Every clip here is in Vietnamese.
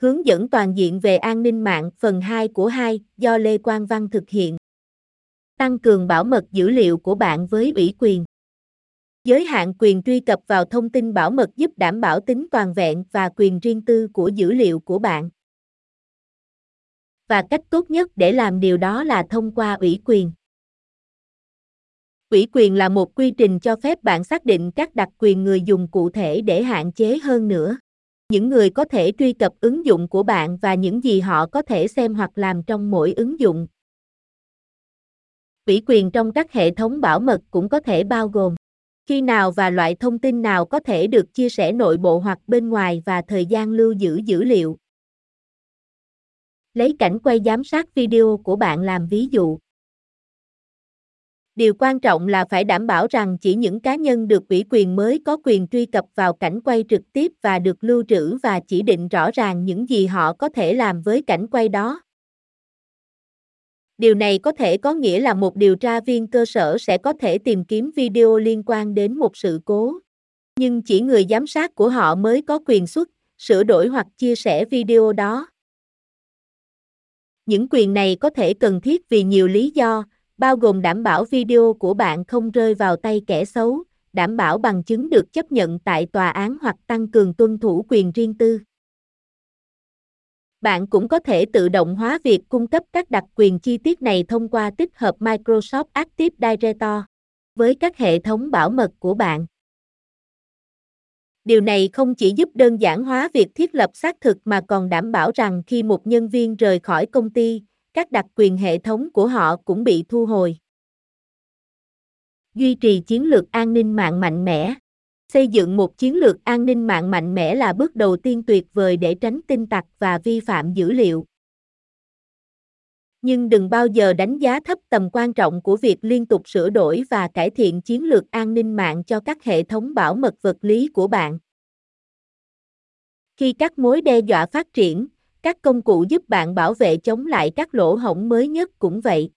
Hướng dẫn toàn diện về an ninh mạng, phần 2 của 2 do Lê Quang Văn thực hiện. Tăng cường bảo mật dữ liệu của bạn với ủy quyền. Giới hạn quyền truy cập vào thông tin bảo mật giúp đảm bảo tính toàn vẹn và quyền riêng tư của dữ liệu của bạn. Và cách tốt nhất để làm điều đó là thông qua ủy quyền. Ủy quyền là một quy trình cho phép bạn xác định các đặc quyền người dùng cụ thể để hạn chế hơn nữa. Những người có thể truy cập ứng dụng của bạn và những gì họ có thể xem hoặc làm trong mỗi ứng dụng. Ủy quyền trong các hệ thống bảo mật cũng có thể bao gồm khi nào và loại thông tin nào có thể được chia sẻ nội bộ hoặc bên ngoài và thời gian lưu giữ dữ liệu. Lấy cảnh quay giám sát video của bạn làm ví dụ. Điều quan trọng là phải đảm bảo rằng chỉ những cá nhân được ủy quyền mới có quyền truy cập vào cảnh quay trực tiếp và được lưu trữ và chỉ định rõ ràng những gì họ có thể làm với cảnh quay đó. Điều này có thể có nghĩa là một điều tra viên cơ sở sẽ có thể tìm kiếm video liên quan đến một sự cố. Nhưng chỉ người giám sát của họ mới có quyền xuất, sửa đổi hoặc chia sẻ video đó. Những quyền này có thể cần thiết vì nhiều lý do, bao gồm đảm bảo video của bạn không rơi vào tay kẻ xấu, đảm bảo bằng chứng được chấp nhận tại tòa án hoặc tăng cường tuân thủ quyền riêng tư. Bạn cũng có thể tự động hóa việc cung cấp các đặc quyền chi tiết này thông qua tích hợp Microsoft Active Directory với các hệ thống bảo mật của bạn. Điều này không chỉ giúp đơn giản hóa việc thiết lập xác thực mà còn đảm bảo rằng khi một nhân viên rời khỏi công ty, các đặc quyền hệ thống của họ cũng bị thu hồi. Duy trì chiến lược an ninh mạng mạnh mẽ. Xây dựng một chiến lược an ninh mạng mạnh mẽ là bước đầu tiên tuyệt vời để tránh tin tặc và vi phạm dữ liệu. Nhưng đừng bao giờ đánh giá thấp tầm quan trọng của việc liên tục sửa đổi và cải thiện chiến lược an ninh mạng cho các hệ thống bảo mật vật lý của bạn. Khi các mối đe dọa phát triển, các công cụ giúp bạn bảo vệ chống lại các lỗ hổng mới nhất cũng vậy.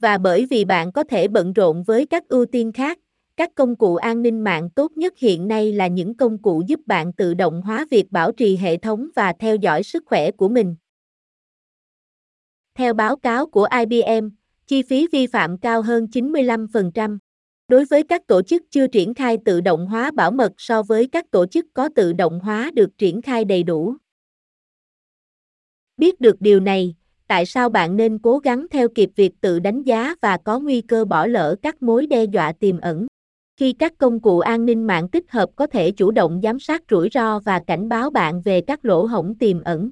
Và bởi vì bạn có thể bận rộn với các ưu tiên khác, các công cụ an ninh mạng tốt nhất hiện nay là những công cụ giúp bạn tự động hóa việc bảo trì hệ thống và theo dõi sức khỏe của mình. Theo báo cáo của IBM, chi phí vi phạm cao hơn 95%. Đối với các tổ chức chưa triển khai tự động hóa bảo mật so với các tổ chức có tự động hóa được triển khai đầy đủ. Biết được điều này, tại sao bạn nên cố gắng theo kịp việc tự đánh giá và có nguy cơ bỏ lỡ các mối đe dọa tiềm ẩn? Khi các công cụ an ninh mạng tích hợp có thể chủ động giám sát rủi ro và cảnh báo bạn về các lỗ hổng tiềm ẩn.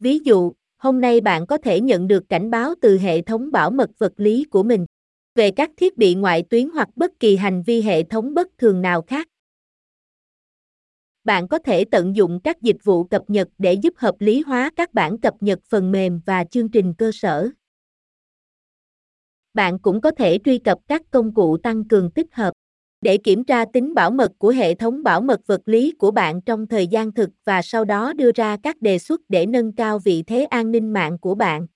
Ví dụ, hôm nay bạn có thể nhận được cảnh báo từ hệ thống bảo mật vật lý của mình về các thiết bị ngoại tuyến hoặc bất kỳ hành vi hệ thống bất thường nào khác. Bạn có thể tận dụng các dịch vụ cập nhật để giúp hợp lý hóa các bản cập nhật phần mềm và chương trình cơ sở. Bạn cũng có thể truy cập các công cụ tăng cường tích hợp để kiểm tra tính bảo mật của hệ thống bảo mật vật lý của bạn trong thời gian thực và sau đó đưa ra các đề xuất để nâng cao vị thế an ninh mạng của bạn.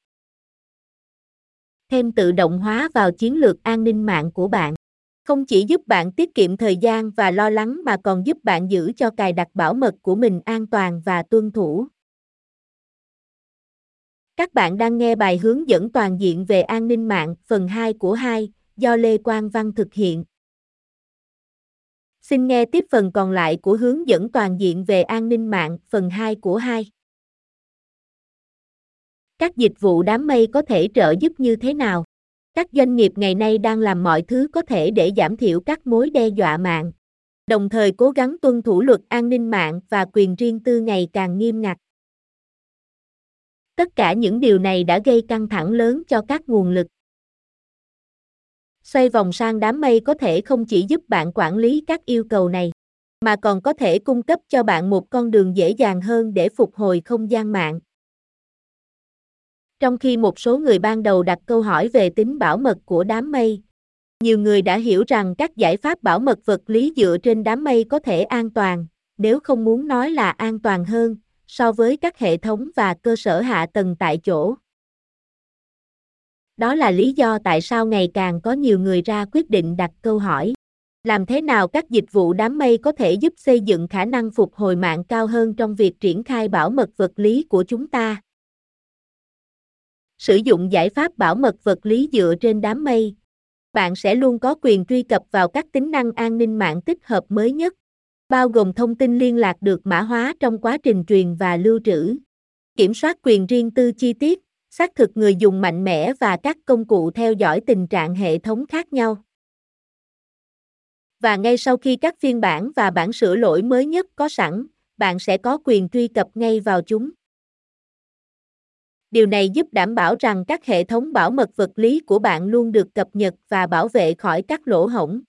Thêm tự động hóa vào chiến lược an ninh mạng của bạn không chỉ giúp bạn tiết kiệm thời gian và lo lắng mà còn giúp bạn giữ cho cài đặt bảo mật của mình an toàn và tuân thủ. Các bạn đang nghe bài hướng dẫn toàn diện về an ninh mạng, phần 2 của 2 do Lê Quang Văn thực hiện. Xin nghe tiếp phần còn lại của hướng dẫn toàn diện về an ninh mạng, phần 2 của 2. Các dịch vụ đám mây có thể trợ giúp như thế nào? Các doanh nghiệp ngày nay đang làm mọi thứ có thể để giảm thiểu các mối đe dọa mạng, đồng thời cố gắng tuân thủ luật an ninh mạng và quyền riêng tư ngày càng nghiêm ngặt. Tất cả những điều này đã gây căng thẳng lớn cho các nguồn lực. Xoay vòng sang đám mây có thể không chỉ giúp bạn quản lý các yêu cầu này, mà còn có thể cung cấp cho bạn một con đường dễ dàng hơn để phục hồi không gian mạng. Trong khi một số người ban đầu đặt câu hỏi về tính bảo mật của đám mây, nhiều người đã hiểu rằng các giải pháp bảo mật vật lý dựa trên đám mây có thể an toàn, nếu không muốn nói là an toàn hơn, so với các hệ thống và cơ sở hạ tầng tại chỗ. Đó là lý do tại sao ngày càng có nhiều người ra quyết định đặt câu hỏi. Làm thế nào các dịch vụ đám mây có thể giúp xây dựng khả năng phục hồi mạng cao hơn trong việc triển khai bảo mật vật lý của chúng ta? Sử dụng giải pháp bảo mật vật lý dựa trên đám mây. Bạn sẽ luôn có quyền truy cập vào các tính năng an ninh mạng tích hợp mới nhất, bao gồm thông tin liên lạc được mã hóa trong quá trình truyền và lưu trữ, kiểm soát quyền riêng tư chi tiết, xác thực người dùng mạnh mẽ và các công cụ theo dõi tình trạng hệ thống khác nhau và ngay sau khi các phiên bản và bản sửa lỗi mới nhất có sẵn, bạn sẽ có quyền truy cập ngay vào chúng. Điều này giúp đảm bảo rằng các hệ thống bảo mật vật lý của bạn luôn được cập nhật và bảo vệ khỏi các lỗ hổng.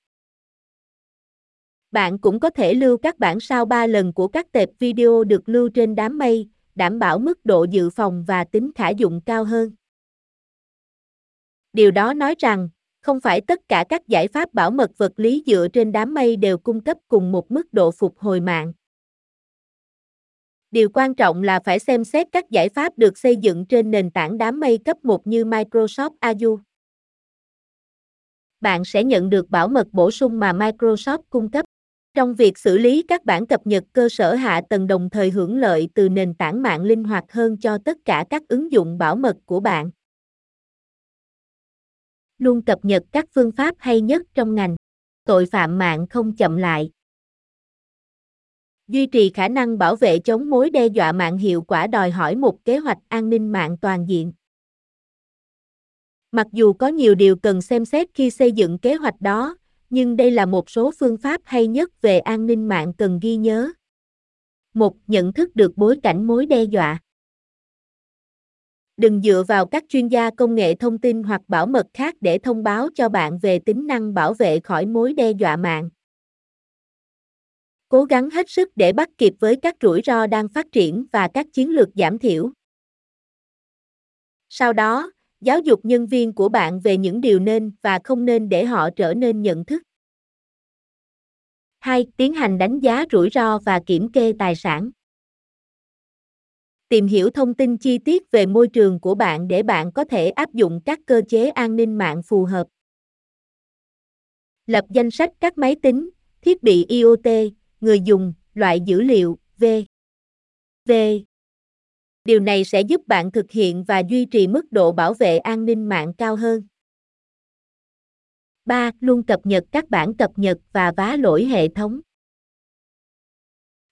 Bạn cũng có thể lưu các bản sao 3 lần của các tệp video được lưu trên đám mây, đảm bảo mức độ dự phòng và tính khả dụng cao hơn. Điều đó nói rằng, không phải tất cả các giải pháp bảo mật vật lý dựa trên đám mây đều cung cấp cùng một mức độ phục hồi mạng. Điều quan trọng là phải xem xét các giải pháp được xây dựng trên nền tảng đám mây cấp 1 như Microsoft Azure. Bạn sẽ nhận được bảo mật bổ sung mà Microsoft cung cấp trong việc xử lý các bản cập nhật cơ sở hạ tầng đồng thời hưởng lợi từ nền tảng mạng linh hoạt hơn cho tất cả các ứng dụng bảo mật của bạn luôn cập nhật các phương pháp hay nhất trong ngành. Tội phạm mạng không chậm lại. Duy trì khả năng bảo vệ chống mối đe dọa mạng hiệu quả đòi hỏi một kế hoạch an ninh mạng toàn diện. Mặc dù có nhiều điều cần xem xét khi xây dựng kế hoạch đó, nhưng đây là một số phương pháp hay nhất về an ninh mạng cần ghi nhớ. Một, nhận thức được bối cảnh mối đe dọa. Đừng dựa vào các chuyên gia công nghệ thông tin hoặc bảo mật khác để thông báo cho bạn về tính năng bảo vệ khỏi mối đe dọa mạng. Cố gắng hết sức để bắt kịp với các rủi ro đang phát triển và các chiến lược giảm thiểu. Sau đó, giáo dục nhân viên của bạn về những điều nên và không nên để họ trở nên nhận thức. 2. Tiến hành đánh giá rủi ro và kiểm kê tài sản tìm hiểu thông tin chi tiết về môi trường của bạn để bạn có thể áp dụng các cơ chế an ninh mạng phù hợp. Lập danh sách các máy tính, thiết bị IoT, người dùng, loại dữ liệu, v. v. Điều này sẽ giúp bạn thực hiện và duy trì mức độ bảo vệ an ninh mạng cao hơn. 3. Luôn cập nhật các bản cập nhật và vá lỗi hệ thống.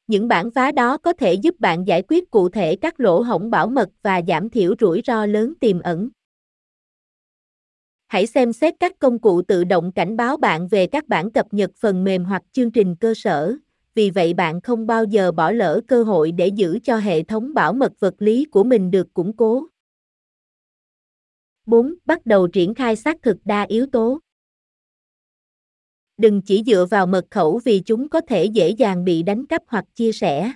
Những bản vá đó có thể giúp bạn giải quyết cụ thể các lỗ hổng bảo mật và giảm thiểu rủi ro lớn tiềm ẩn. Hãy xem xét các công cụ tự động cảnh báo bạn về các bản cập nhật phần mềm hoặc chương trình cơ sở, vì vậy bạn không bao giờ bỏ lỡ cơ hội để giữ cho hệ thống bảo mật vật lý của mình được củng cố. 4. Bắt đầu triển khai xác thực đa yếu tố đừng chỉ dựa vào mật khẩu vì chúng có thể dễ dàng bị đánh cắp hoặc chia sẻ.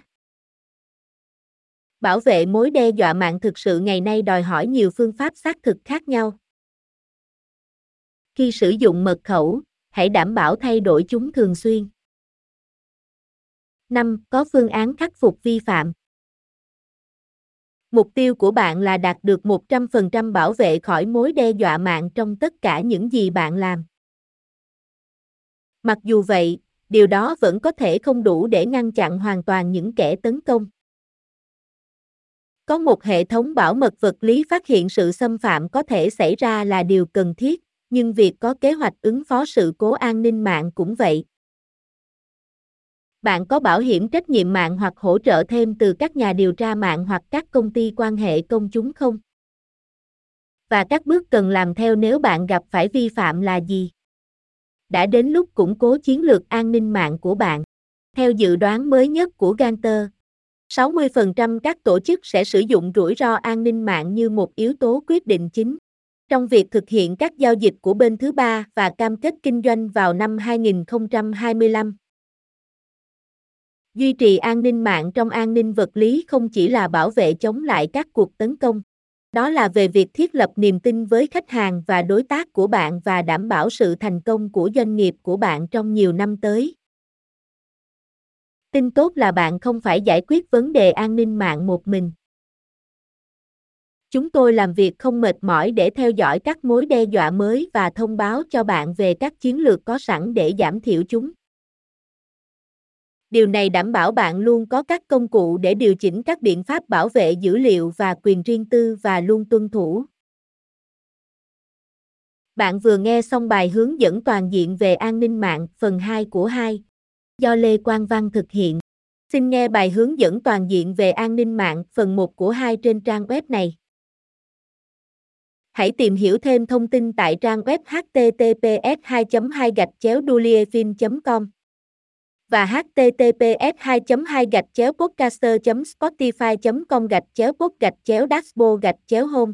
Bảo vệ mối đe dọa mạng thực sự ngày nay đòi hỏi nhiều phương pháp xác thực khác nhau. Khi sử dụng mật khẩu, hãy đảm bảo thay đổi chúng thường xuyên. 5. Có phương án khắc phục vi phạm. Mục tiêu của bạn là đạt được 100% bảo vệ khỏi mối đe dọa mạng trong tất cả những gì bạn làm. Mặc dù vậy, điều đó vẫn có thể không đủ để ngăn chặn hoàn toàn những kẻ tấn công. Có một hệ thống bảo mật vật lý phát hiện sự xâm phạm có thể xảy ra là điều cần thiết, nhưng việc có kế hoạch ứng phó sự cố an ninh mạng cũng vậy. Bạn có bảo hiểm trách nhiệm mạng hoặc hỗ trợ thêm từ các nhà điều tra mạng hoặc các công ty quan hệ công chúng không? Và các bước cần làm theo nếu bạn gặp phải vi phạm là gì? đã đến lúc củng cố chiến lược an ninh mạng của bạn. Theo dự đoán mới nhất của Ganter, 60% các tổ chức sẽ sử dụng rủi ro an ninh mạng như một yếu tố quyết định chính trong việc thực hiện các giao dịch của bên thứ ba và cam kết kinh doanh vào năm 2025. Duy trì an ninh mạng trong an ninh vật lý không chỉ là bảo vệ chống lại các cuộc tấn công, đó là về việc thiết lập niềm tin với khách hàng và đối tác của bạn và đảm bảo sự thành công của doanh nghiệp của bạn trong nhiều năm tới. Tin tốt là bạn không phải giải quyết vấn đề an ninh mạng một mình. Chúng tôi làm việc không mệt mỏi để theo dõi các mối đe dọa mới và thông báo cho bạn về các chiến lược có sẵn để giảm thiểu chúng. Điều này đảm bảo bạn luôn có các công cụ để điều chỉnh các biện pháp bảo vệ dữ liệu và quyền riêng tư và luôn tuân thủ. Bạn vừa nghe xong bài hướng dẫn toàn diện về an ninh mạng, phần 2 của 2 do Lê Quang Văn thực hiện. Xin nghe bài hướng dẫn toàn diện về an ninh mạng, phần 1 của 2 trên trang web này. Hãy tìm hiểu thêm thông tin tại trang web https 2 2 duliefin com và https 2 2 gạch chéo podcaster spotify com gạch chéo pod gạch chéo dashboard gạch chéo home.